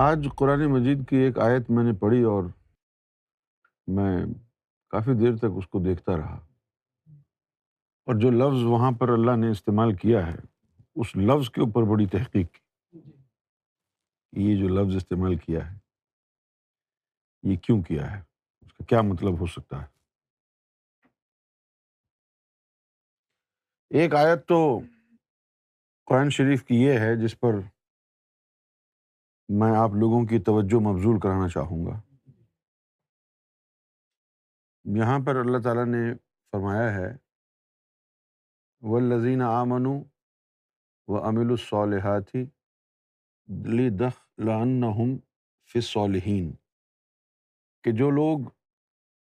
آج قرآن مجید کی ایک آیت میں نے پڑھی اور میں کافی دیر تک اس کو دیکھتا رہا۔ اور جو لفظ وہاں پر اللہ نے استعمال کیا ہے، اس لفظ کے اوپر بڑی تحقیق کی۔ یہ جو لفظ استعمال کیا ہے، یہ کیوں کیا ہے؟ اس کا کیا مطلب ہو سکتا ہے؟ ایک آیت تو قرآن شریف کی یہ ہے، جس پر میں آپ لوگوں کی توجہ مبزول کرانا چاہوں گا۔ یہاں پر اللہ تعالیٰ نے فرمایا ہے و لذین آمن و امل الصالحاتی لی دخ لن فصولحین کہ جو لوگ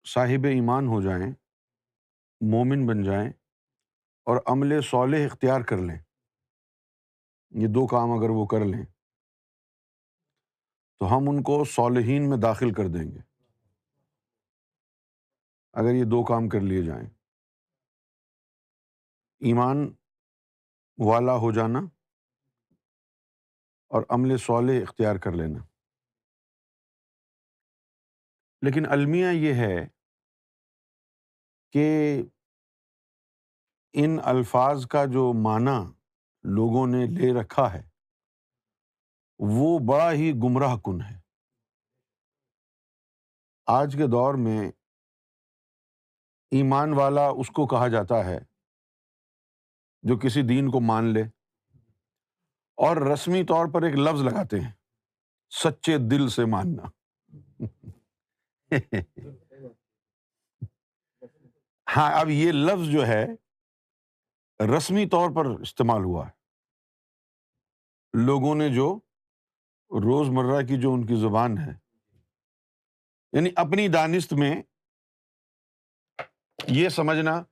صاحب ایمان ہو جائیں، مومن بن جائیں اور عمل صالح اختیار کر لیں، یہ دو کام اگر وہ کر لیں تو ہم ان کو صالحین میں داخل کر دیں گے۔ اگر یہ دو کام کر لیے جائیں۔ ایمان والا ہو جانا اور عمل صالح اختیار کر لینا۔ لیکن المیہ یہ ہے کہ ان الفاظ کا جو معنی لوگوں نے لے رکھا ہے وہ بڑا ہی گمراہ کن ہے۔ آج کے دور میں ایمان والا اس کو کہا جاتا ہے جو کسی دین کو مان لے اور رسمی طور پر ایک لفظ لگاتے ہیں، سچے دل سے ماننا۔ ہاں اب یہ لفظ جو ہے رسمی طور پر استعمال ہوا۔ ہے لوگوں نے جو روز مرہ کی جو ان کی زبان ہے یعنی اپنی دانست میں یہ سمجھنا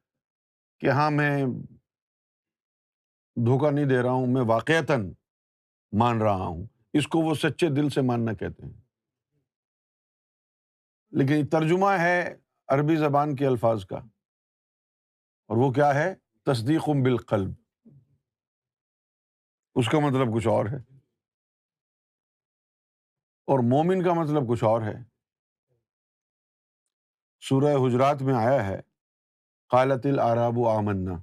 کہ ہاں میں دھوکہ نہیں دے رہا ہوں، میں واقعتاً مان رہا ہوں۔ اس کو وہ سچے دل سے ماننا کہتے ہیں۔ لیکن ترجمہ ہے عربی زبان کے الفاظ کا۔ اور وہ کیا ہے؟ تصدیق بالقلب۔ اس کا مطلب کچھ اور ہے۔ اور مومن کا مطلب کچھ اور ہے۔ سورہ حجرات میں آیا ہے، قالت العراب و آمنا۔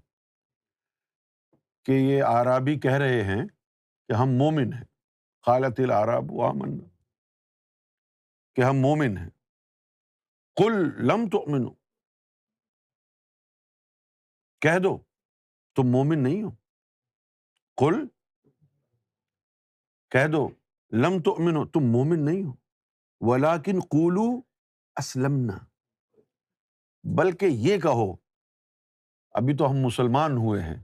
کہ یہ آرابی کہہ رہے ہیں کہ ہم مومن ہیں۔ قالت العراب و آمنا۔ کہ ہم مومن ہیں۔ کل لم تو کہہ دو، تم مومن نہیں ہو۔ کل کہہ دو۔ لم تو امن ہو تم مومن نہیں ہو۔ ولاکن قولو اسلم بلکہ یہ کہو، ابھی تو ہم مسلمان ہوئے ہیں۔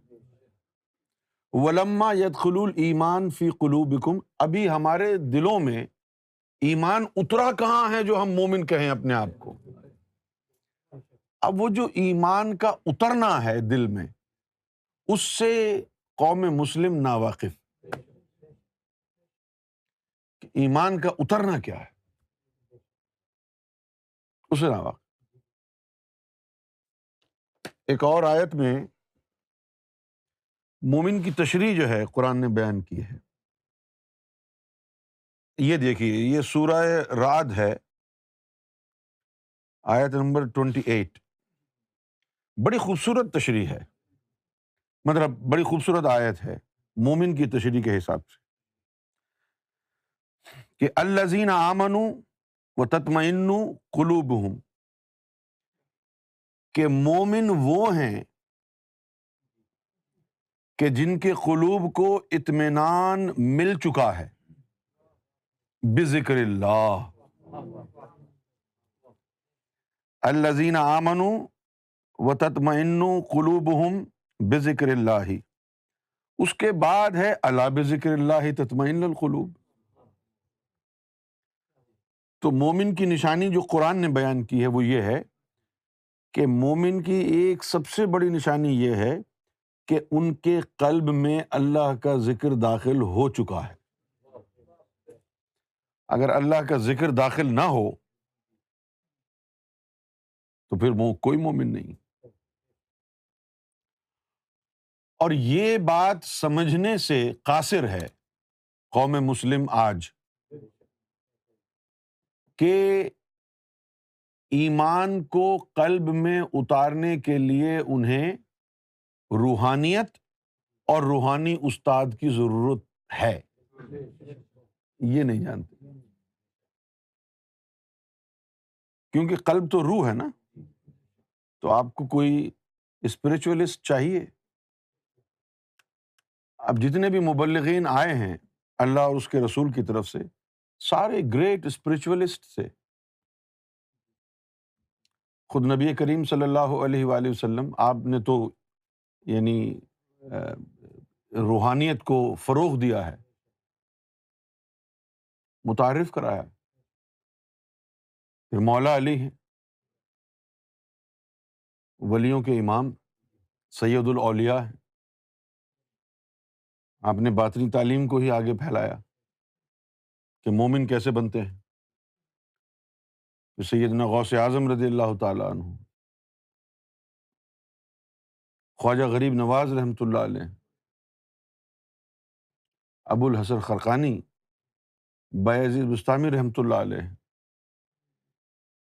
ولما ید خلول ایمان فی قلوبکم ابھی ہمارے دلوں میں ایمان اترا کہاں ہے جو ہم مومن کہیں اپنے آپ کو؟ اب وہ جو ایمان کا اترنا ہے دل میں، اس سے قوم مسلم نا واقف ایمان کا اترنا کیا ہے؟ اسے نا واقف ایک اور آیت میں مومن کی تشریح جو ہے، قرآن نے بیان کی ہے۔ یہ دیکھیے، یہ سورہ راد ہے۔ آیت نمبر ٹوینٹی ایٹ بڑی خوبصورت تشریح ہے۔ مطلب بڑی خوبصورت آیت ہے۔ مومن کی تشریح کے حساب سے۔ کہ الزین آمن و تتمین قلوب ہوں کہ مومن وہ ہیں کہ جن کے قلوب کو اطمینان مل چکا ہے۔ بذکر اللہ۔ الزین آمن و تتمین قلوب ہم بذکر اللہ۔ اس کے بعد ہے اللہ بذکر اللہ تطمئن القلوب۔ تو مومن کی نشانی جو قرآن نے بیان کی ہے وہ یہ ہے کہ مومن کی ایک سب سے بڑی نشانی یہ ہے کہ ان کے قلب میں اللہ کا ذکر داخل ہو چکا ہے۔ اگر اللہ کا ذکر داخل نہ ہو تو پھر وہ کوئی مومن نہیں۔ اور یہ بات سمجھنے سے قاصر ہے قوم مسلم آج۔ کہ ایمان کو قلب میں اتارنے کے لیے انہیں روحانیت اور روحانی استاد کی ضرورت ہے۔ یہ نہیں جانتے۔ کیونکہ قلب تو روح ہے نا۔ تو آپ کو کوئی اسپرچوسٹ چاہیے؟ اب جتنے بھی مبلغین آئے ہیں اللہ اور اس کے رسول کی طرف سے سارے گریٹ اسپرچوسٹ سے۔ خود نبی کریم صلی اللہ علیہ وآلہ وسلم، آپ نے تو یعنی روحانیت کو فروغ دیا ہے۔ متعارف کرایا۔ پھر مولا علی ہے ولیوں کے امام سید الاولیاء ہیں۔ آپ نے باطنی تعلیم کو ہی آگے پھیلایا۔ کہ مومن کیسے بنتے ہیں؟ سیدنا غوث اعظم رضی اللہ تعالیٰ عنہ۔ خواجہ غریب نواز رحمۃ اللہ علیہ۔ ابو الحسن خرقانی۔ عزیز بستانی رحمۃ اللہ علیہ۔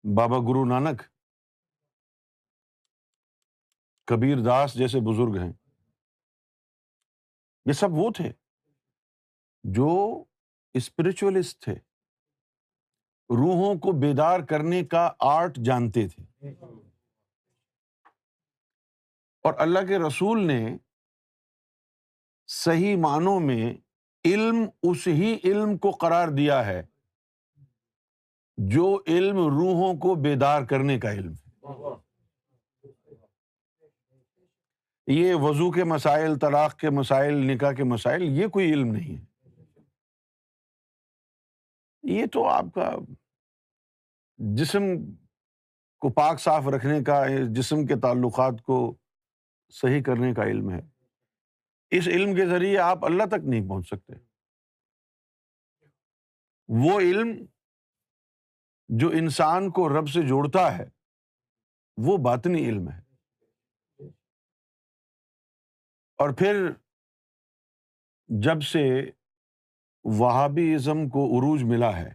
بابا گرو نانک۔ کبیر داس جیسے بزرگ ہیں۔ یہ سب وہ تھے جو اسپرچوسٹ تھے۔ روحوں کو بیدار کرنے کا آرٹ جانتے تھے۔ اور اللہ کے رسول نے صحیح معنوں میں علم اس ہی علم کو قرار دیا ہے جو علم روحوں کو بیدار کرنے کا علم ہے۔ یہ وضو کے مسائل، طلاق کے مسائل، نکاح کے مسائل، یہ کوئی علم نہیں ہے۔ یہ تو آپ کا جسم کو پاک صاف رکھنے کا، جسم کے تعلقات کو صحیح کرنے کا علم ہے۔ اس علم کے ذریعے آپ اللہ تک نہیں پہنچ سکتے۔ وہ علم جو انسان کو رب سے جوڑتا ہے، وہ باطنی علم ہے۔ اور پھر جب سے وہابی ازم کو عروج ملا ہے۔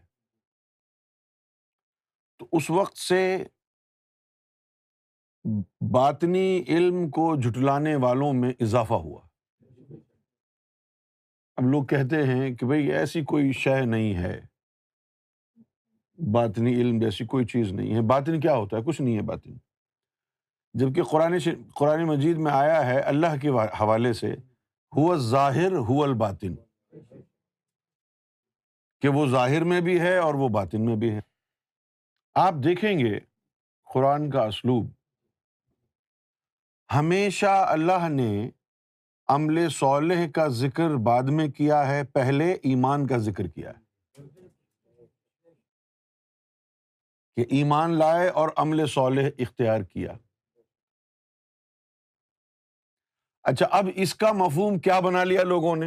تو اس وقت سے باطنی علم کو جھٹلانے والوں میں اضافہ ہوا۔ اب لوگ کہتے ہیں کہ بھائی ایسی کوئی شے نہیں ہے۔ باطنی علم جیسی کوئی چیز نہیں ہے۔ باطن کیا ہوتا ہے؟ کچھ نہیں ہے باطن۔ جبکہ قرآن قرآن مجید میں آیا ہے اللہ کے حوالے سے، ہو ظاہر ہو الباطن کہ وہ ظاہر میں بھی ہے اور وہ باطن میں بھی ہے۔ آپ دیکھیں گے قرآن کا اسلوب۔ ہمیشہ اللہ نے عمل صالح کا ذکر بعد میں کیا ہے، پہلے ایمان کا ذکر کیا ہے۔ کہ ایمان لائے اور عمل صالح اختیار کیا۔ اچھا اب اس کا مفہوم کیا بنا لیا لوگوں نے؟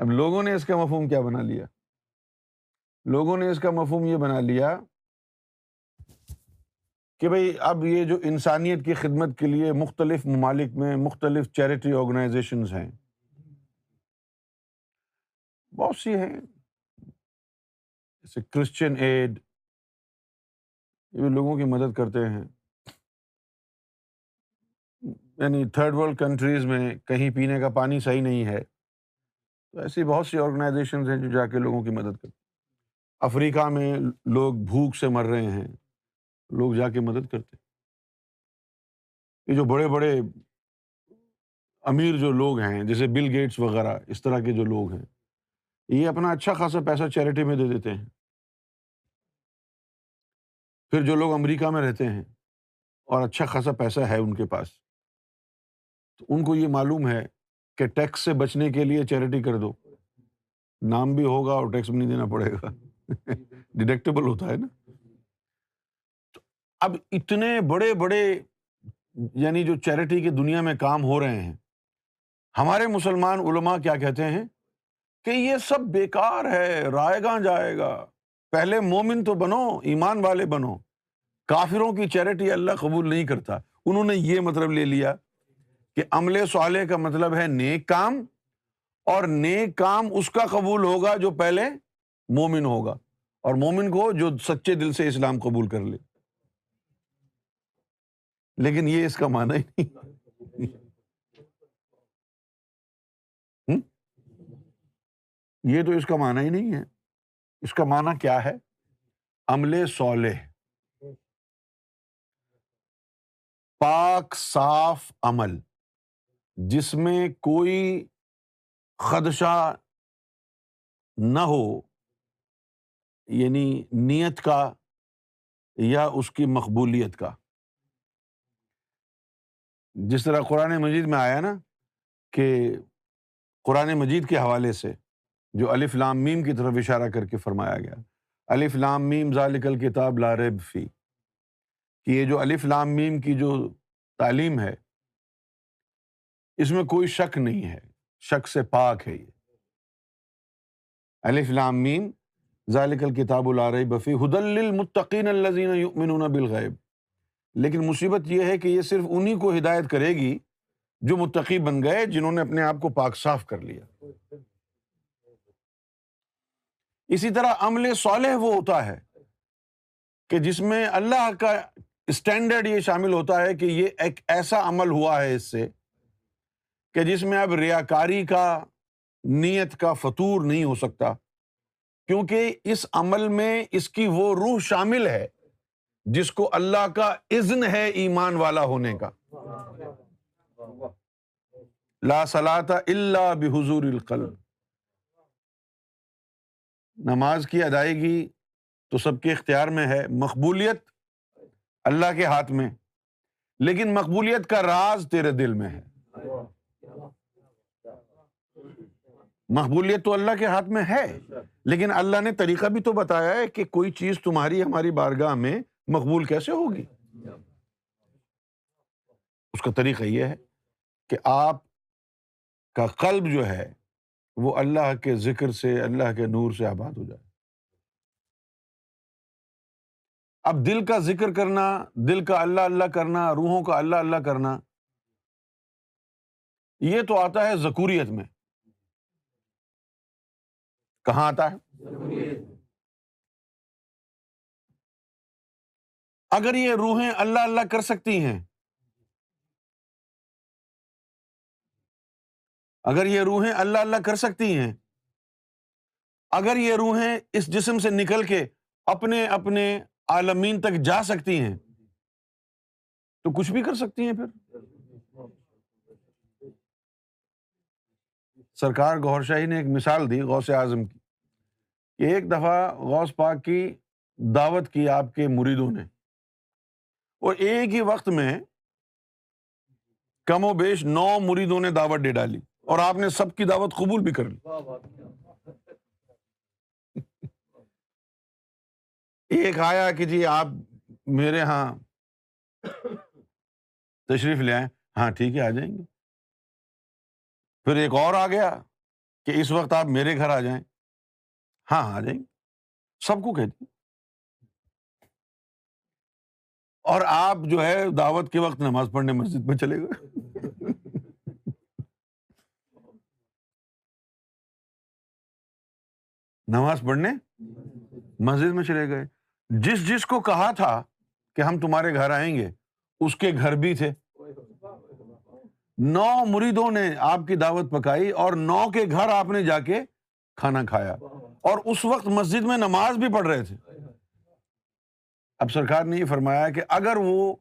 اب لوگوں نے اس کا مفہوم کیا بنا لیا۔ لوگوں نے اس کا مفہوم یہ بنا لیا کہ بھائی اب یہ جو انسانیت کی خدمت کے لیے مختلف ممالک میں مختلف چیریٹی آرگنائزیشنز ہیں۔ بہت سی ہیں۔ جیسے کرسچن ایڈ، یہ بھی لوگوں کی مدد کرتے ہیں۔ یعنی تھرڈ ورلڈ کنٹریز میں کہیں پینے کا پانی صحیح نہیں ہے۔ تو ایسی بہت سی آرگنائزیشنز ہیں جو جا کے لوگوں کی مدد کرتے افریقہ میں لوگ بھوک سے مر رہے ہیں، لوگ جا کے مدد کرتے یہ جو بڑے بڑے امیر جو لوگ ہیں، جیسے بل گیٹس وغیرہ، اس طرح کے جو لوگ ہیں، یہ اپنا اچھا خاصا پیسہ چیریٹی میں دے دیتے ہیں۔ پھر جو لوگ امریکہ میں رہتے ہیں اور اچھا خاصا پیسہ ہے ان کے پاس، تو ان کو یہ معلوم ہے کہ ٹیکس سے بچنے کے لیے چیریٹی کر دو۔ نام بھی ہوگا اور ٹیکس بھی نہیں دینا پڑے گا۔ ڈیڈکٹیبل ہوتا ہے نا۔ تو اب اتنے بڑے بڑے یعنی جو چیریٹی کی دنیا میں کام ہو رہے ہیں، ہمارے مسلمان علماء کیا کہتے ہیں؟ کہ یہ سب بیکار ہے، رائے گاہ جائے گا؟ پہلے مومن تو بنو، ایمان والے بنو۔ کافروں کی چیریٹی اللہ قبول نہیں کرتا۔ انہوں نے یہ مطلب لے لیا کہ عمل صالح کا مطلب ہے نیک کام اور نیک کام اس کا قبول ہوگا جو پہلے مومن ہوگا اور مومن کو جو سچے دل سے اسلام قبول کر لے۔ لیکن یہ اس کا معنی ہی نہیں یہ تو اس کا معنی ہی نہیں ہے۔ اس کا معنی کیا ہے؟ عمل صالح۔ پاک، صاف عمل۔ جس میں کوئی خدشہ نہ ہو یعنی نیت کا یا اس کی مقبولیت کا۔ جس طرح قرآن مجید میں آیا نا کہ قرآن مجید کے حوالے سے جو الف لام میم کی طرف اشارہ کر کے فرمایا گیا، الف لام میم ذالک کتاب ریب فی، کہ یہ جو الف لام میم کی جو تعلیم ہے اس میں کوئی شک نہیں ہے۔ شک سے پاک ہے یہ۔ الف لام میم۔ ذالک الکتاب العرب بفی حد المطقین الزین یؤمنون بالغیب۔ لیکن مصیبت یہ ہے کہ یہ صرف انہیں کو ہدایت کرے گی جو متقی بن گئے جنہوں نے اپنے آپ کو پاک صاف کر لیا۔ اسی طرح عمل صالح وہ ہوتا ہے کہ جس میں اللہ کا اسٹینڈرڈ یہ شامل ہوتا ہے کہ یہ ایک ایسا عمل ہوا ہے اس سے کہ جس میں اب ریا کاری کا نیت کا فطور نہیں ہو سکتا، کیونکہ اس عمل میں اس کی وہ روح شامل ہے جس کو اللہ کا اذن ہے ایمان والا ہونے کا۔ لا صلاح اللہ بحضور القلب۔ نماز کی ادائیگی تو سب کے اختیار میں ہے، مقبولیت اللہ کے ہاتھ میں، لیکن مقبولیت کا راز تیرے دل میں ہے۔ مقبولیت تو اللہ کے ہاتھ میں ہے۔ لیکن اللہ نے طریقہ بھی تو بتایا ہے کہ کوئی چیز تمہاری ہماری بارگاہ میں مقبول کیسے ہوگی۔ اس کا طریقہ یہ ہے کہ آپ کا قلب جو ہے وہ اللہ کے ذکر سے اللہ کے نور سے آباد ہو جائے۔ اب دل کا ذکر کرنا دل کا اللہ اللہ کرنا روحوں کا اللہ اللہ کرنا یہ تو آتا ہے ذکوریت میں۔ کہاں آتا ہے؟ اگر یہ روحیں اللہ اللہ کر سکتی ہیں، اگر یہ روحیں اللہ اللہ کر سکتی ہیں، اگر یہ روحیں اس جسم سے نکل کے اپنے اپنے عالمین تک جا سکتی ہیں، تو کچھ بھی کر سکتی ہیں پھر؟ سرکار گور شاہی نے ایک مثال دی غوث اعظم کی کہ ایک دفعہ غوث پاک کی دعوت کی آپ کے مریدوں نے اور ایک ہی وقت میں کم و بیش نو مریدوں نے دعوت دے ڈالی اور آپ نے سب کی دعوت قبول بھی کر لی۔ ایک آیا کہ جی آپ میرے یہاں تشریف لے آئے ہاں ٹھیک ہے، آ جائیں گے۔ پھر ایک اور آ گیا کہ اس وقت آپ میرے گھر آ جائیں۔ ہاں آ جائیں۔ سب کو کہتے اور آپ جو ہے دعوت کے وقت نماز پڑھنے مسجد میں چلے گئے۔ نماز پڑھنے مسجد میں چلے گئے۔ جس جس کو کہا تھا کہ ہم تمہارے گھر آئیں گے، اس کے گھر بھی تھے۔ نو مریدوں نے آپ کی دعوت پکائی اور نو کے گھر آپ نے جا کے کھانا کھایا۔ اور اس وقت مسجد میں نماز بھی پڑھ رہے تھے۔ اب سرکار نے یہ فرمایا کہ اگر وہ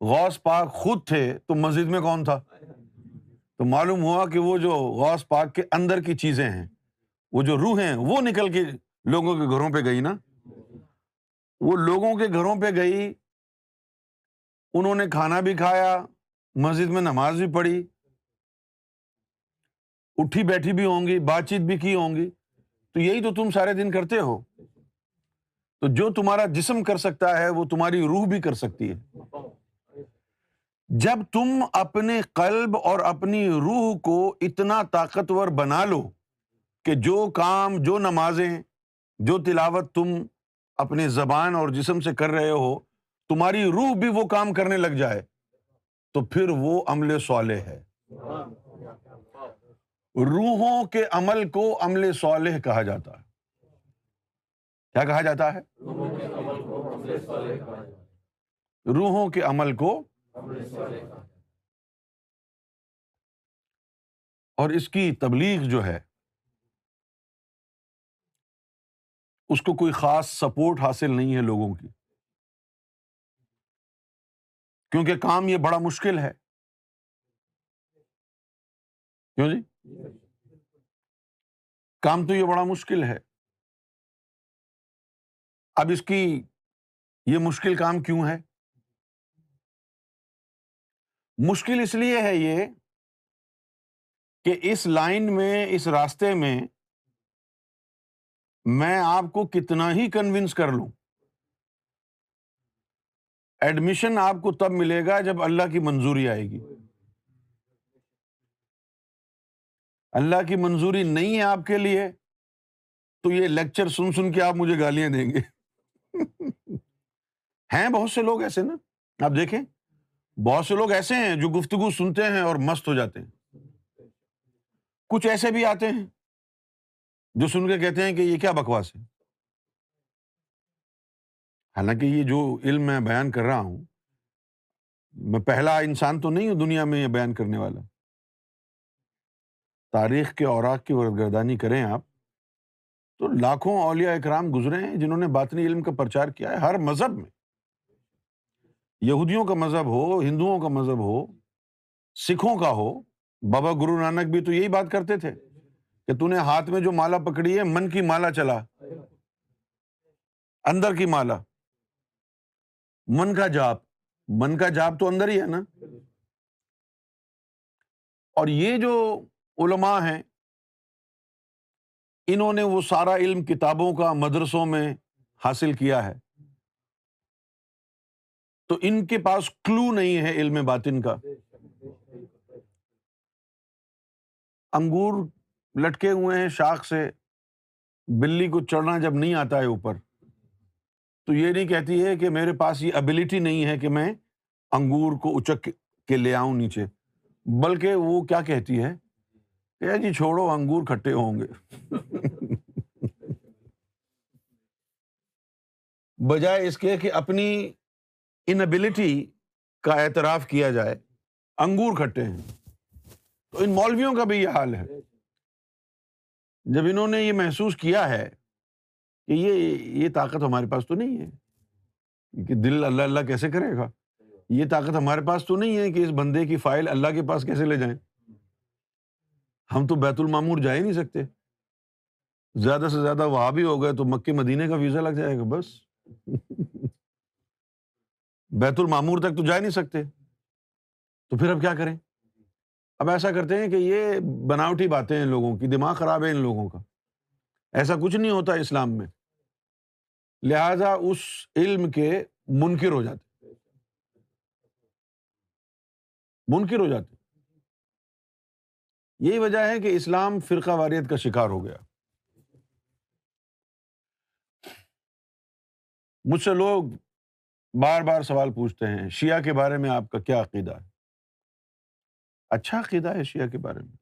غوث پاک خود تھے تو مسجد میں کون تھا؟ تو معلوم ہوا کہ وہ جو غوث پاک کے اندر کی چیزیں ہیں، وہ جو روح ہیں، وہ نکل کے لوگوں کے گھروں پہ گئی نا۔ وہ لوگوں کے گھروں پہ گئی، انہوں نے کھانا بھی کھایا مسجد میں نماز بھی پڑھی، اٹھی بیٹھی بھی ہوں گی، بات چیت بھی کی ہوں گی، تو یہی تو تم سارے دن کرتے ہو۔ تو جو تمہارا جسم کر سکتا ہے، وہ تمہاری روح بھی کر سکتی ہے۔ جب تم اپنے قلب اور اپنی روح کو اتنا طاقتور بنا لو کہ جو کام، جو نمازیں، جو تلاوت تم اپنے زبان اور جسم سے کر رہے ہو، تمہاری روح بھی وہ کام کرنے لگ جائے۔ تو پھر وہ عمل صالح ہے۔ روحوں کے عمل کو عمل صالح کہا جاتا ہے۔ کیا کہا جاتا ہے؟ روحوں کے عمل کو اور اس کی تبلیغ جو ہے، اس کو کوئی خاص سپورٹ حاصل نہیں ہے لوگوں کی۔ کیونکہ کام یہ بڑا مشکل ہے۔ کیوں جی؟ کام تو یہ بڑا مشکل ہے۔ اب اس کی یہ مشکل کام کیوں ہے؟ مشکل اس لیے ہے یہ کہ اس لائن میں، اس راستے میں میں آپ کو کتنا ہی کنوینس کر لوں۔ ایڈمیشن آپ کو تب ملے گا جب اللہ کی منظوری آئے گی۔ اللہ کی منظوری نہیں ہے آپ کے لیے، تو یہ لیکچر سن سن کے آپ مجھے گالیاں دیں گے۔ ہیں بہت سے لوگ ایسے نا؟ آپ دیکھیں، بہت سے لوگ ایسے ہیں جو گفتگو سنتے ہیں اور مست ہو جاتے ہیں۔ کچھ ایسے بھی آتے ہیں جو سن کے کہتے ہیں کہ یہ کیا بکواس ہے؟ حالانکہ یہ جو علم میں بیان کر رہا ہوں، میں پہلا انسان تو نہیں ہوں دنیا میں یہ بیان کرنے والا۔ تاریخ کے اوراق کی ورد گردانی کریں آپ، تو لاکھوں اولیاء اکرام گزرے ہیں جنہوں نے باطنی علم کا پرچار کیا ہے ہر مذہب میں۔ یہودیوں کا مذہب ہو، ہندوؤں کا مذہب ہو، سکھوں کا ہو، بابا گرو نانک بھی تو یہی بات کرتے تھے کہ تو نے ہاتھ میں جو مالا پکڑی ہے، من کی مالا چلا، اندر کی مالا۔ من کا جاپ من کا جاپ تو اندر ہی ہے نا۔ اور یہ جو علماء ہیں، انہوں نے وہ سارا علم کتابوں کا، مدرسوں میں حاصل کیا ہے۔ تو ان کے پاس کلو نہیں ہے علم باطن کا۔ انگور لٹکے ہوئے ہیں شاخ سے، بلی کو چڑھنا جب نہیں آتا ہے اوپر تو یہ نہیں کہتی ہے کہ میرے پاس یہ ابلٹی نہیں ہے کہ میں انگور کو اچک کے لے آؤں نیچے، بلکہ وہ کیا کہتی ہے؟ کہ جی چھوڑو، انگور کھٹے ہوں گے۔ بجائے اس کے کہ اپنی انبلٹی کا اعتراف کیا جائے، انگور کھٹے ہیں۔ تو ان مولویوں کا بھی یہ حال ہے۔ جب انہوں نے یہ محسوس کیا ہے کہ یہ یہ طاقت ہمارے پاس تو نہیں ہے۔ کہ دل اللہ اللہ کیسے کرے گا؟ یہ طاقت ہمارے پاس تو نہیں ہے کہ اس بندے کی فائل اللہ کے پاس کیسے لے جائیں۔ ہم تو بیت المامور جا ہی نہیں سکتے۔ زیادہ سے زیادہ وہاں بھی ہو گئے تو مکے مدینے کا ویزا لگ جائے گا، بس۔ بیت المامور تک تو جا نہیں سکتے۔ تو پھر اب کیا کریں؟ اب ایسا کرتے ہیں کہ یہ بناوٹی باتیں ہیں لوگوں کی، دماغ خراب ہے ان لوگوں کا۔ ایسا کچھ نہیں ہوتا اسلام میں۔ لہذا اس علم کے منکر ہو جاتے منکر ہو جاتے یہی وجہ ہے کہ اسلام فرقہ واریت کا شکار ہو گیا۔ مجھ سے لوگ بار بار سوال پوچھتے ہیں، شیعہ کے بارے میں آپ کا کیا عقیدہ ہے؟ اچھا عقیدہ ہے شیعہ کے بارے میں۔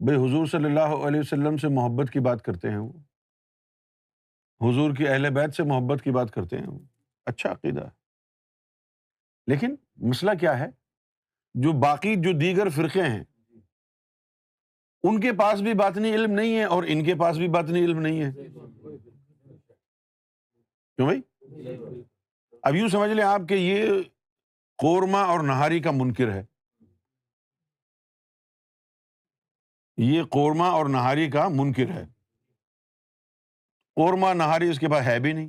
بھائی حضور صلی اللہ علیہ وسلم سے محبت کی بات کرتے ہیں وہ۔ حضور کی اہل بیت سے محبت کی بات کرتے ہیں۔ اچھا عقیدہ۔ ہے لیکن مسئلہ کیا ہے؟ جو باقی جو دیگر فرقے ہیں، ان کے پاس بھی باطنی علم نہیں ہے اور ان کے پاس بھی باطنی علم نہیں ہے۔ کیوں بھائی؟ اب یوں سمجھ لیں آپ کہ یہ قورمہ اور نہاری کا منکر ہے۔ یہ قورمہ اور نہاری کا منکر ہے۔ قورمہ نہاری اس کے پاس ہے بھی نہیں۔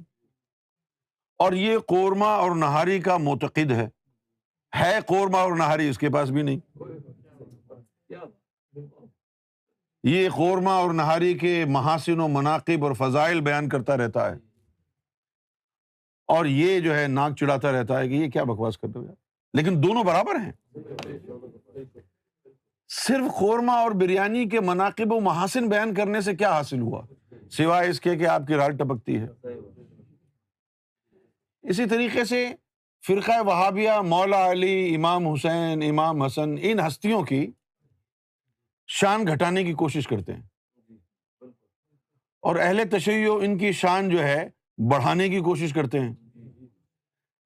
اور یہ قورمہ اور نہاری کا معتقد ہے۔ ہے قورمہ اور نہاری اس کے پاس بھی نہیں۔ یہ قورمہ اور نہاری کے محاسن و مناقب اور فضائل بیان کرتا رہتا ہے۔ اور یہ جو ہے ناک چڑھاتا رہتا ہے کہ یہ کیا بکواس کرتے ہو لیکن دونوں برابر ہیں۔ صرف قورمہ اور بریانی کے مناقب و محاسن بیان کرنے سے کیا حاصل ہوا؟ سوائے اس کے کہ آپ کی رال ٹپکتی ہے۔ اسی طریقے سے فرقہ وہابیہ، مولا علی، امام حسین، امام حسن، ان ہستیوں کی شان گھٹانے کی کوشش کرتے ہیں۔ اور اہل تشیع ان کی شان جو ہے بڑھانے کی کوشش کرتے ہیں۔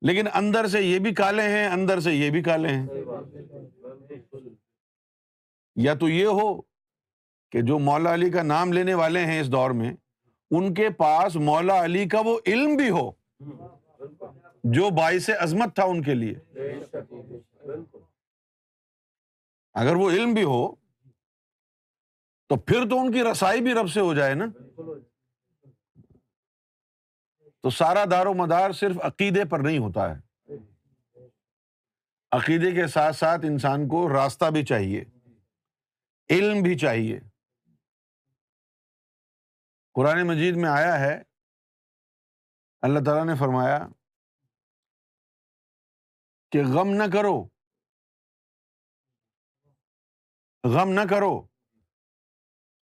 لیکن اندر سے یہ بھی کالے ہیں، اندر سے یہ بھی کالے ہیں۔ یا تو یہ ہو کہ جو مولا علی کا نام لینے والے ہیں اس دور میں، ان کے پاس مولا علی کا وہ علم بھی ہو، جو باعث عظمت تھا ان کے لیے۔ اگر وہ علم بھی ہو، تو پھر تو ان کی رسائی بھی رب سے ہو جائے نا۔ تو سارا دار و مدار صرف عقیدے پر نہیں ہوتا ہے۔ عقیدے کے ساتھ ساتھ انسان کو راستہ بھی چاہیے، علم بھی چاہیے۔ قرآن مجید میں آیا ہے، اللہ تعالیٰ نے فرمایا کہ غم نہ کرو۔ غم نہ کرو۔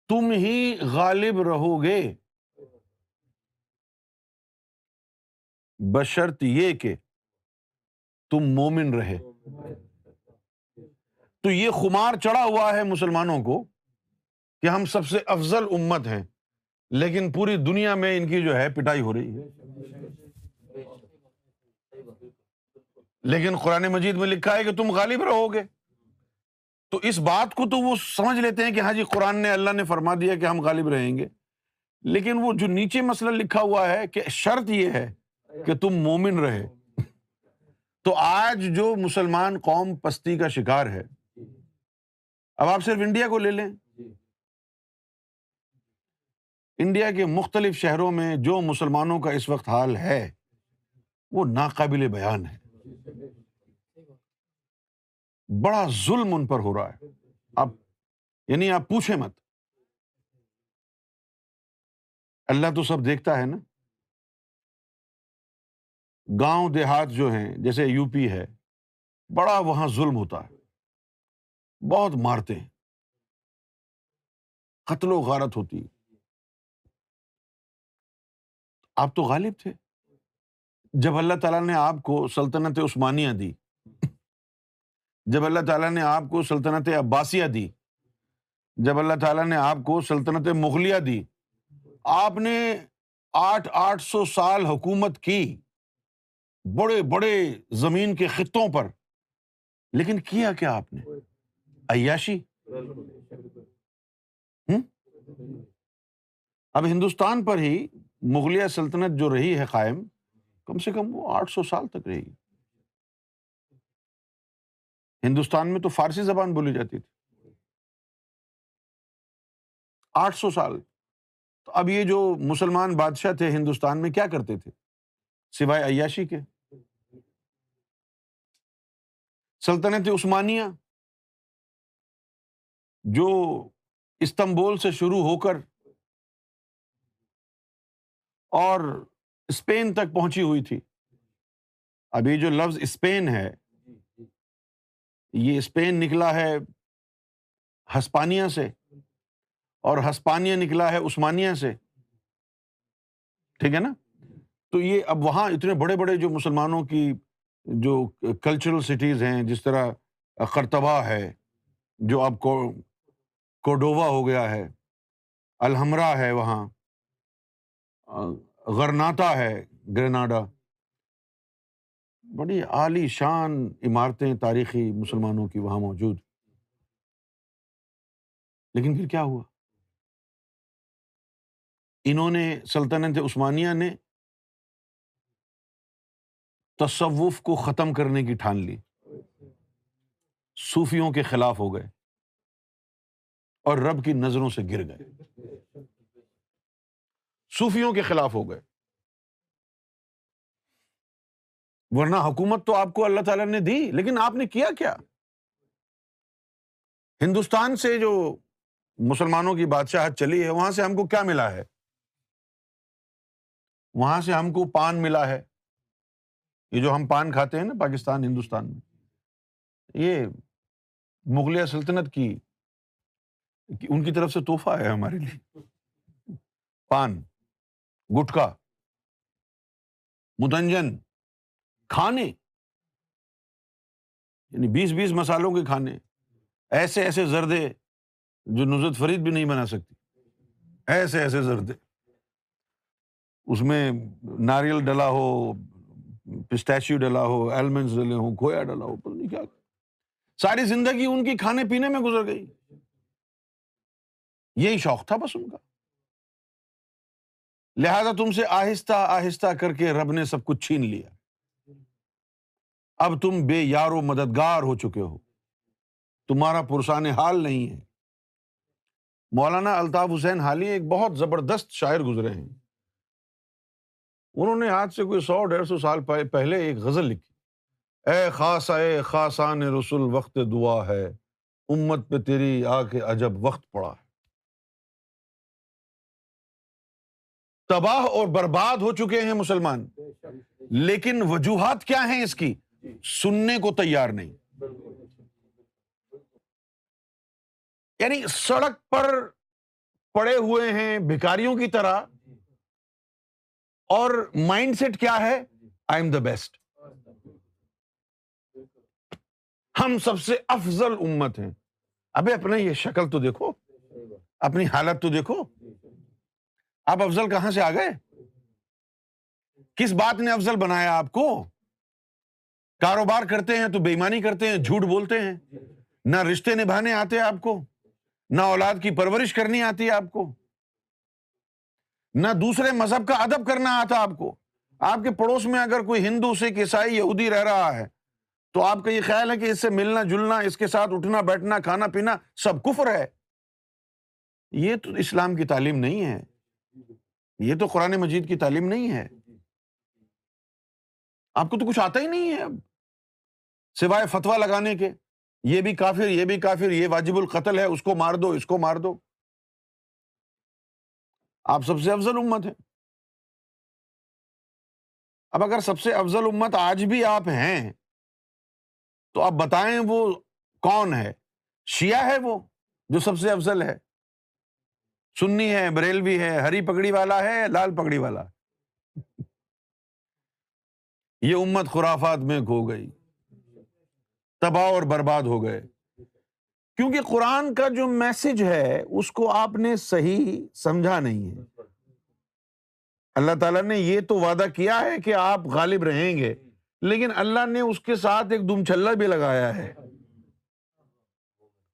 تم ہی غالب رہو گے بشرط یہ کہ تم مومن رہے۔ تو یہ خمار چڑھا ہوا ہے مسلمانوں کو کہ ہم سب سے افضل امت ہیں۔ لیکن پوری دنیا میں ان کی جو ہے پٹائی ہو رہی ہے۔ لیکن قرآن مجید میں لکھا ہے کہ تم غالب رہو گے۔ تو اس بات کو تو وہ سمجھ لیتے ہیں کہ ہاں جی قرآن نے اللہ نے فرما دیا کہ ہم غالب رہیں گے۔ لیکن وہ جو نیچے مسئلہ لکھا ہوا ہے کہ شرط یہ ہے کہ تم مومن رہے۔ تو آج جو مسلمان قوم پستی کا شکار ہے، اب آپ صرف انڈیا کو لے لیں۔ انڈیا کے مختلف شہروں میں جو مسلمانوں کا اس وقت حال ہے، وہ ناقابل بیان ہے۔ بڑا ظلم ان پر ہو رہا ہے۔ آپ یعنی آپ پوچھیں مت۔ اللہ تو سب دیکھتا ہے نا۔ گاؤں دیہات جو ہیں، جیسے یو پی ہے، بڑا وہاں ظلم ہوتا ہے۔ بہت مارتے ہیں۔ قتل و غارت ہوتی آپ تو غالب تھے۔ جب اللہ تعالیٰ نے آپ کو سلطنت عثمانیہ دی، جب اللہ تعالیٰ نے آپ کو سلطنت عباسیہ دی، جب اللہ تعالیٰ نے آپ کو سلطنت مغلیہ دی، آپ نے آٹھ آٹھ سو سال حکومت کی بڑے بڑے زمین کے خطوں پر۔ لیکن کیا کیا آپ نے؟ عیاشی۔ اب ہندوستان پر ہی مغلیہ سلطنت جو رہی ہے قائم، کم سے کم وہ آٹھ سو سال تک رہے گی۔ ہندوستان میں تو فارسی زبان بولی جاتی تھی۔ آٹھ سو سال۔ تو اب یہ جو مسلمان بادشاہ تھے ہندوستان میں کیا کرتے تھے؟ سوائے عیاشی کے۔ سلطنت عثمانیہ، جو استنبول سے شروع ہو کر اور اسپین تک پہنچی ہوئی تھی۔ ابھی جو لفظ اسپین ہے، یہ اسپین نکلا ہے ہسپانیہ سے اور ہسپانیہ نکلا ہے عثمانیہ سے۔ ٹھیک ہے نا؟ تو یہ اب وہاں اتنے بڑے بڑے جو مسلمانوں کی جو کلچرل سٹیز ہیں، جس طرح کرتبہ ہے، جو اب کو کوڈووا ہو گیا ہے، الحمرا ہے وہاں۔ غرناتا ہے گرناڈا بڑی عالی شان عمارتیں تاریخی مسلمانوں کی وہاں موجود۔ لیکن پھر کیا ہوا؟ انہوں نے، سلطنت عثمانیہ نے تصوف کو ختم کرنے کی ٹھان لی۔ صوفیوں کے خلاف ہو گئے اور رب کی نظروں سے گر گئے۔ صوفیوں کے خلاف ہو گئے۔ ورنہ حکومت تو آپ کو اللہ تعالیٰ نے دی، لیکن آپ نے کیا کیا؟ ہندوستان سے جو مسلمانوں کی بادشاہت چلی ہے، وہاں سے ہم کو کیا ملا ہے؟ وہاں سے ہم کو پان ملا ہے۔ یہ جو ہم پان کھاتے ہیں نا پاکستان، ہندوستان میں، یہ مغلیہ سلطنت کی، ان کی طرف سے تحفہ ہے ہمارے لیے۔ پان۔ گٹکا متنجن کھانے۔ یعنی بیس بیس مسالوں کے کھانے۔ ایسے ایسے زردے جو نزت فرید بھی نہیں بنا سکتی۔ ایسے ایسے زردے۔ اس میں ناریل ڈلا ہو پسٹیچیو ڈلا ہو ایلمنٹس ڈلے ہوں، کھویا ڈلا ہو، پتہ نہیں کیا۔ ساری زندگی ان کی کھانے پینے میں گزر گئی۔ یہی شوق تھا بس ان کا۔ لہذا تم سے آہستہ آہستہ کر کے رب نے سب کچھ چھین لیا۔ اب تم بے یار و مددگار ہو چکے ہو۔ تمہارا پرسان حال نہیں ہے۔ مولانا الطاف حسین حالی ایک بہت زبردست شاعر گزرے ہیں۔ انہوں نے آج سے کوئی سو ڈیڑھ سو سال پہلے ایک غزل لکھی۔ اے خاص، اے خاصان رسول، وقت دعا ہے۔ امت پہ تیری آ کے عجب وقت پڑا ہے۔ تباہ اور برباد ہو چکے ہیں مسلمان۔ لیکن وجوہات کیا ہیں اس کی؟ سننے کو تیار نہیں۔ یعنی سڑک پر پڑے ہوئے ہیں بھکاریوں کی طرح۔ اور مائنڈ سیٹ کیا ہے؟ آئی ایم دا بیسٹ ہم سب سے افضل امت ہیں۔ ابھی اپنا یہ شکل تو دیکھو۔ اپنی حالت تو دیکھو۔ آپ افضل کہاں سے آ گئے؟ کس بات نے افضل بنایا آپ کو؟ کاروبار کرتے ہیں تو بےمانی کرتے ہیں، جھوٹ بولتے ہیں۔ نہ رشتے نبھانے آتے آپ کو، نہ اولاد کی پرورش کرنی آتی ہے آپ کو۔ نہ دوسرے مذہب کا ادب کرنا آتا آپ کو۔ آپ کے پڑوس میں اگر کوئی ہندو، سکھ، عیسائی، یہودی رہ رہا ہے، تو آپ کا یہ خیال ہے کہ اس سے ملنا، جلنا، اس کے ساتھ اٹھنا، بیٹھنا، کھانا پینا سب کفر ہے۔ یہ تو اسلام کی تعلیم نہیں ہے۔ یہ تو قرآن مجید کی تعلیم نہیں ہے۔ آپ کو تو کچھ آتا ہی نہیں ہے اب۔ سوائے فتوا لگانے کے۔ یہ بھی کافر، یہ بھی کافر، یہ واجب القتل ہے، اس کو مار دو، اس کو مار دو۔ آپ سب سے افضل امت ہے اب اگر سب سے افضل امت آج بھی آپ ہیں، تو آپ بتائیں وہ کون ہے؟ شیعہ ہے وہ جو سب سے افضل ہے۔ سنی ہے، بریلوی ہے، ہری پگڑی والا ہے، لال پگڑی والا یہ امت خرافات میں کھو گئی۔ تباہ اور برباد ہو گئے۔ کیونکہ قرآن کا جو میسج ہے، اس کو آپ نے صحیح سمجھا نہیں ہے۔ اللہ تعالیٰ نے یہ تو وعدہ کیا ہے کہ آپ غالب رہیں گے، لیکن اللہ نے اس کے ساتھ ایک دم چھلا بھی لگایا ہے۔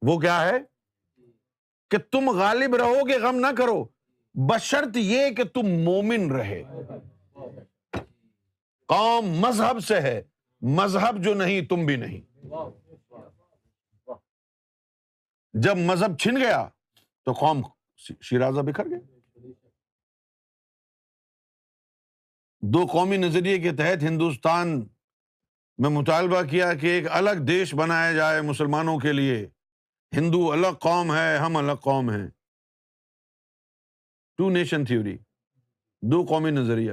وہ کیا ہے؟ کہ تم غالب رہو گے، غم نہ کرو۔ بشرط یہ کہ تم مومن رہے۔ قوم مذہب سے ہے، مذہب جو نہیں، تم بھی نہیں۔ جب مذہب چھن گیا تو قوم شیرازہ بکھر گئے۔ دو قومی نظریے کے تحت ہندوستان میں مطالبہ کیا کہ ایک الگ دیش بنایا جائے مسلمانوں کے لیے۔ ہندو الگ قوم ہے، ہم الگ قوم ہیں۔ ٹو نیشن تھیوری دو قومی نظریہ۔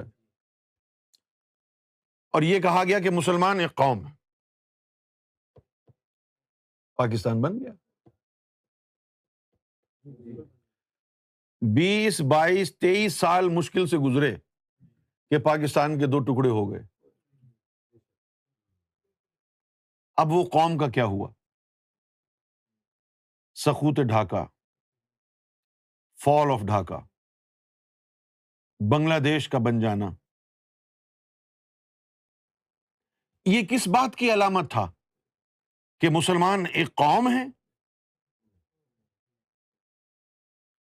اور یہ کہا گیا کہ مسلمان ایک قوم ہے۔ پاکستان بن گیا۔ بیس، بائیس، تیئیس سال مشکل سے گزرے کہ پاکستان کے دو ٹکڑے ہو گئے۔ اب وہ قوم کا کیا ہوا؟ سخوت ڈھاکہ۔ Fall of Dhaka. بنگلہ دیش کا بن جانا۔ یہ کس بات کی علامت تھا کہ مسلمان ایک قوم ہے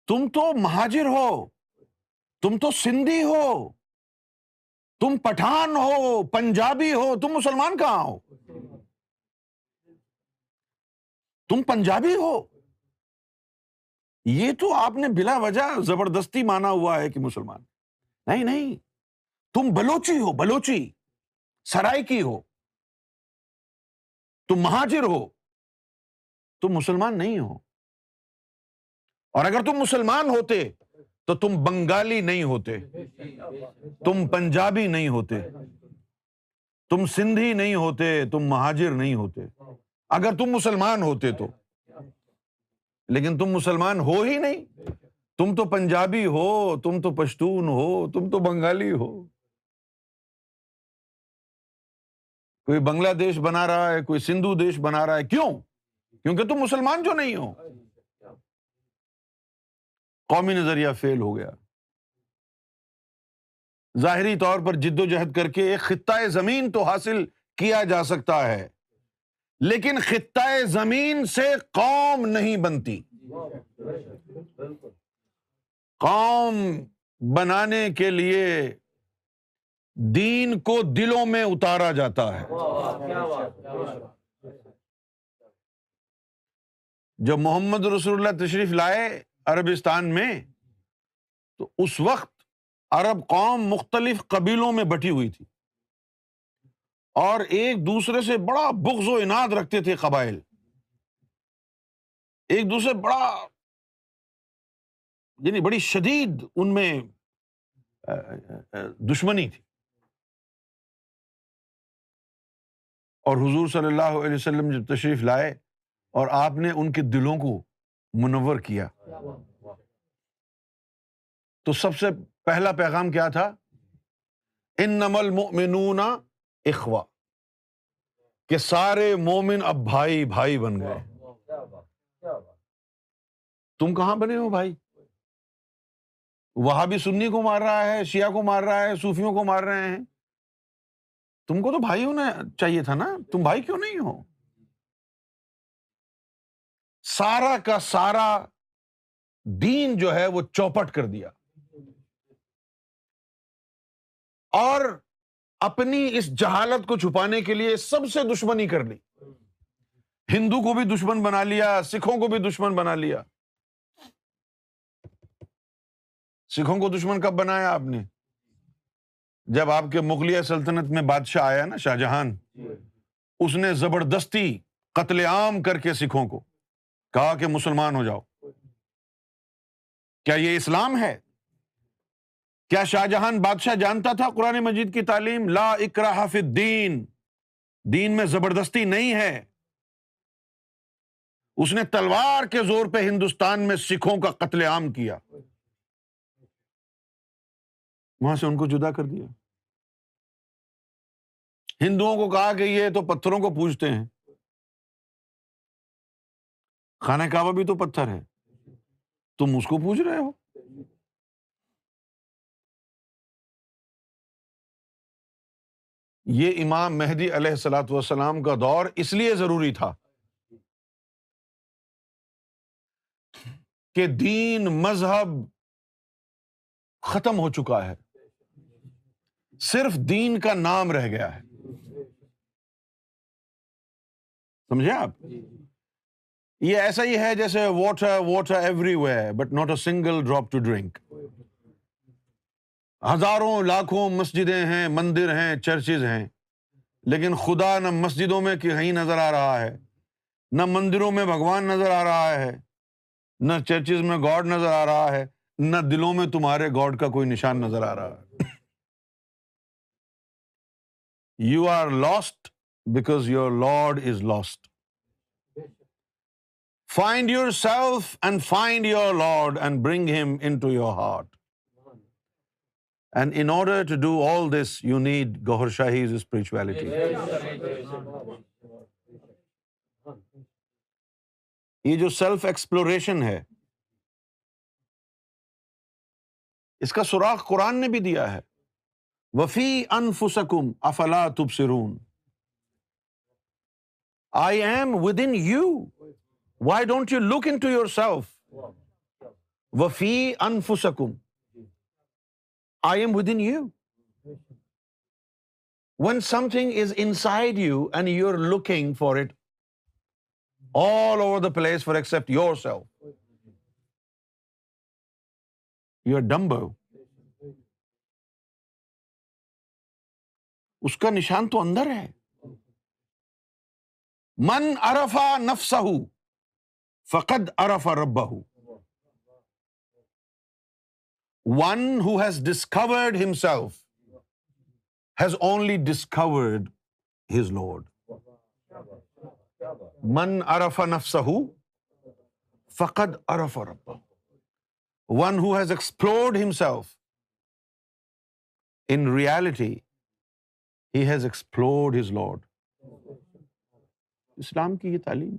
تم تو مہاجر ہو، تم تو سندھی ہو، تم پٹھان ہو، پنجابی ہو، تم مسلمان کہاں ہو؟ تم پنجابی ہو۔ یہ تو آپ نے بلا وجہ زبردستی مانا ہوا ہے کہ مسلمان نہیں نہیں۔ تم بلوچی ہو، بلوچی۔ سرائے کی ہو۔ تم مہاجر ہو۔ تم مسلمان نہیں ہو۔ اور اگر تم مسلمان ہوتے تو تم بنگالی نہیں ہوتے۔ تم پنجابی نہیں ہوتے۔ تم سندھی نہیں ہوتے، تم مہاجر نہیں ہوتے۔ اگر تم مسلمان ہوتے تو۔ لیکن تم مسلمان ہو ہی نہیں۔ تم تو پنجابی ہو، تم تو پشتون ہو، تم تو بنگالی ہو۔ کوئی بنگلہ دیش بنا رہا ہے، کوئی سندھو دیش بنا رہا ہے، کیوں؟ کیونکہ تم مسلمان جو نہیں ہو۔ قومی نظریہ فیل ہو گیا۔ ظاہری طور پر جد و جہد کر کے ایک خطۂ زمین تو حاصل کیا جا سکتا ہے۔ لیکن خطۂ زمین سے قوم نہیں بنتی۔ قوم بنانے کے لیے دین کو دلوں میں اتارا جاتا ہے۔ جب محمد رسول اللہ تشریف لائے عربستان میں، تو اس وقت عرب قوم مختلف قبیلوں میں بٹی ہوئی تھی۔ اور ایک دوسرے سے بڑا بغض و اناد رکھتے تھے قبائل۔ ایک دوسرے بڑا یعنی بڑی شدید ان میں دشمنی تھی۔ اور حضور صلی اللہ علیہ وسلم جب تشریف لائے اور آپ نے ان کے دلوں کو منور کیا، تو سب سے پہلا پیغام کیا تھا؟ ان نمل اخوا کہ سارے مومن اب بھائی بھائی بن گئے۔ تم کہاں بنے ہو بھائی؟ وہاں بھی سنی کو مار رہا ہے، شیعہ کو مار رہا ہے، صوفیوں کو مار رہے ہیں۔ تم کو تو بھائی ہونا چاہیے تھا نا؟ تم بھائی کیوں نہیں ہو؟ سارا کا سارا دین جو ہے وہ چوپٹ کر دیا۔ اور اپنی اس جہالت کو چھپانے کے لیے سب سے دشمنی کر لی۔ ہندو کو بھی دشمن بنا لیا، سکھوں کو بھی دشمن بنا لیا۔ سکھوں کو دشمن کب بنایا آپ نے؟ جب آپ کے مغلیہ سلطنت میں بادشاہ آیا نا شاہ جہان اس نے زبردستی قتل عام کر کے سکھوں کو، کہا کہ مسلمان ہو جاؤ۔ کیا یہ اسلام ہے؟ کیا شاہ جہان بادشاہ جانتا تھا قرآن مجید کی تعلیم؟ لا اکراہ فی الدین۔ دین میں زبردستی نہیں ہے۔ اس نے تلوار کے زور پہ ہندوستان میں سکھوں کا قتل عام کیا۔ وہاں سے ان کو جدا کر دیا۔ ہندوؤں کو کہا کہ یہ تو پتھروں کو پوجتے ہیں۔ خانہ کعبہ بھی تو پتھر ہے۔ تم اس کو پوچھ رہے ہو؟ یہ امام مہدی علیہ السلاۃ والسلام کا دور اس لیے ضروری تھا کہ دین مذہب ختم ہو چکا ہے۔ صرف دین کا نام رہ گیا ہے۔ سمجھے آپ؟ یہ ایسا ہی ہے جیسے water water every way but not a single drop to drink. ہزاروں لاکھوں مسجدیں ہیں، مندر ہیں، چرچز ہیں۔ لیکن خدا نہ مسجدوں میں کہیں نظر آ رہا ہے، نہ مندروں میں بھگوان نظر آ رہا ہے، نہ چرچز میں گاڈ نظر آ رہا ہے، نہ دلوں میں تمہارے گاڈ کا کوئی نشان نظر آ رہا ہے۔ You are lost because your lord is lost find yourself and find your lord and bring him in to your heart and in order to do all this you need Gohar Shahi spirituality یہ جو self exploration ہے، اس کا سوراخ قرآن نے بھی دیا ہے. وفی انفسکم افلا تب سرون I am within you why don't you look into yourself وفی انفسکم I am within you one something is inside you and you are looking for it all over the place for except yourself you are dumber اس کا نشان تو اندر ہے من ارفا نفسہ فقد ارفا ربہ one who has discovered himself has only discovered his lord من ارف نفسہ فقد ارف ربہ one who has explored himself in reality he has explored his lord اسلام کی یہ تعلیم.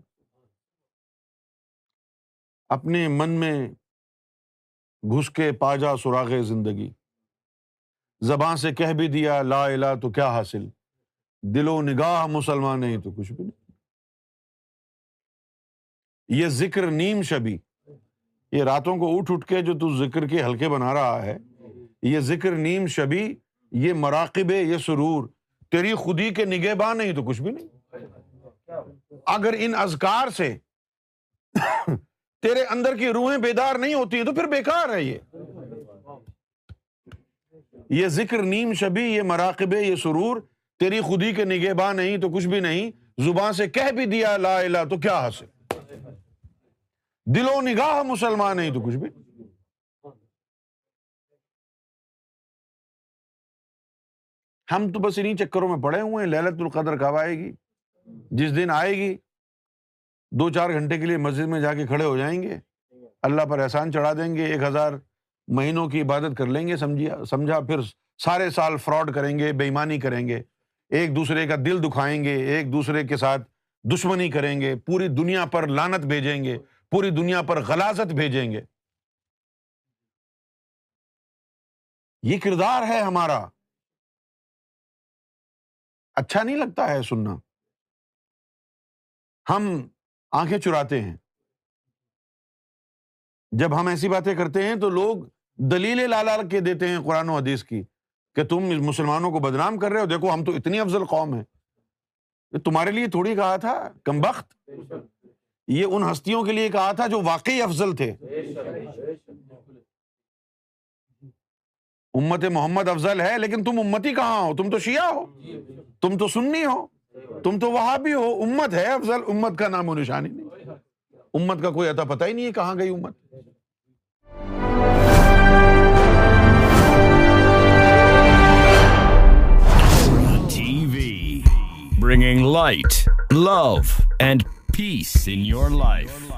اپنے من میں گھس کے پاجا سراغ زندگی۔ زبان سے کہہ بھی دیا، لا الہ تو کیا حاصل؟ دل و نگاہ مسلمان نہیں تو کچھ بھی نہیں۔ یہ ذکر نیم شبی۔ یہ راتوں کو اٹھ اٹھ کے جو تو ذکر کے ہلکے بنا رہا ہے، یہ ذکر نیم شبی، یہ مراقب یہ سرور، تیری خودی کے نگہ باں نہیں تو کچھ بھی نہیں۔ اگر ان ازکار سے تیرے اندر کی روحیں بیدار نہیں ہوتی ہیں تو پھر بیکار ہے یہ۔ یہ ذکر نیم شبی، یہ مراقب یہ سرور، تیری خودی کے نگہ باں نہیں تو کچھ بھی نہیں۔ زبان سے کہہ بھی دیا لا الہ تو کیا حاصل؟ دل و نگاہ مسلمان نہیں تو کچھ بھی۔ ہم تو بس انہیں چکروں میں پڑے ہوئے ہیں، للت القدر کب آئے گی؟ جس دن آئے گی؟ دو چار گھنٹے کے لیے مسجد میں جا کے کھڑے ہو جائیں گے۔ اللہ پر احسان چڑھا دیں گے، ایک ہزار مہینوں کی عبادت کر لیں گے، سمجھیا، سمجھا، پھر سارے سال فراڈ کریں گے بےمانی کریں گے۔ ایک دوسرے کا دل دکھائیں گے، ایک دوسرے کے ساتھ دشمنی کریں گے، پوری دنیا پر لانت بھیجیں گے، پوری دنیا پر غلازت بھیجیں گے۔ یہ کردار ہے ہمارا۔ اچھا نہیں لگتا ہے سننا۔ ہم آنکھیں چراتے ہیں۔ جب ہم ایسی باتیں کرتے ہیں تو لوگ دلیل لالا کے دیتے ہیں قرآن و حدیث کی کہ تم مسلمانوں کو بدنام کر رہے ہو۔ دیکھو، ہم تو اتنی افضل قوم ہے تمہارے لیے تھوڑی کہا تھا، کم بخت۔ یہ ان ہستیوں کے لیے کہا تھا جو واقعی افضل تھے۔ امت محمد افضل ہے، لیکن تم امتی کہاں ہو؟ تم تو شیعہ ہو۔ تم تو سننی ہو۔ تم تو وہاں بھی ہو، امت ہے افضل، امت کا نام و نشانی نہیں۔ امت کا کوئی عطا پتہ ہی نہیں ہے کہاں گئی امت۔ Bringing light love and peace in your life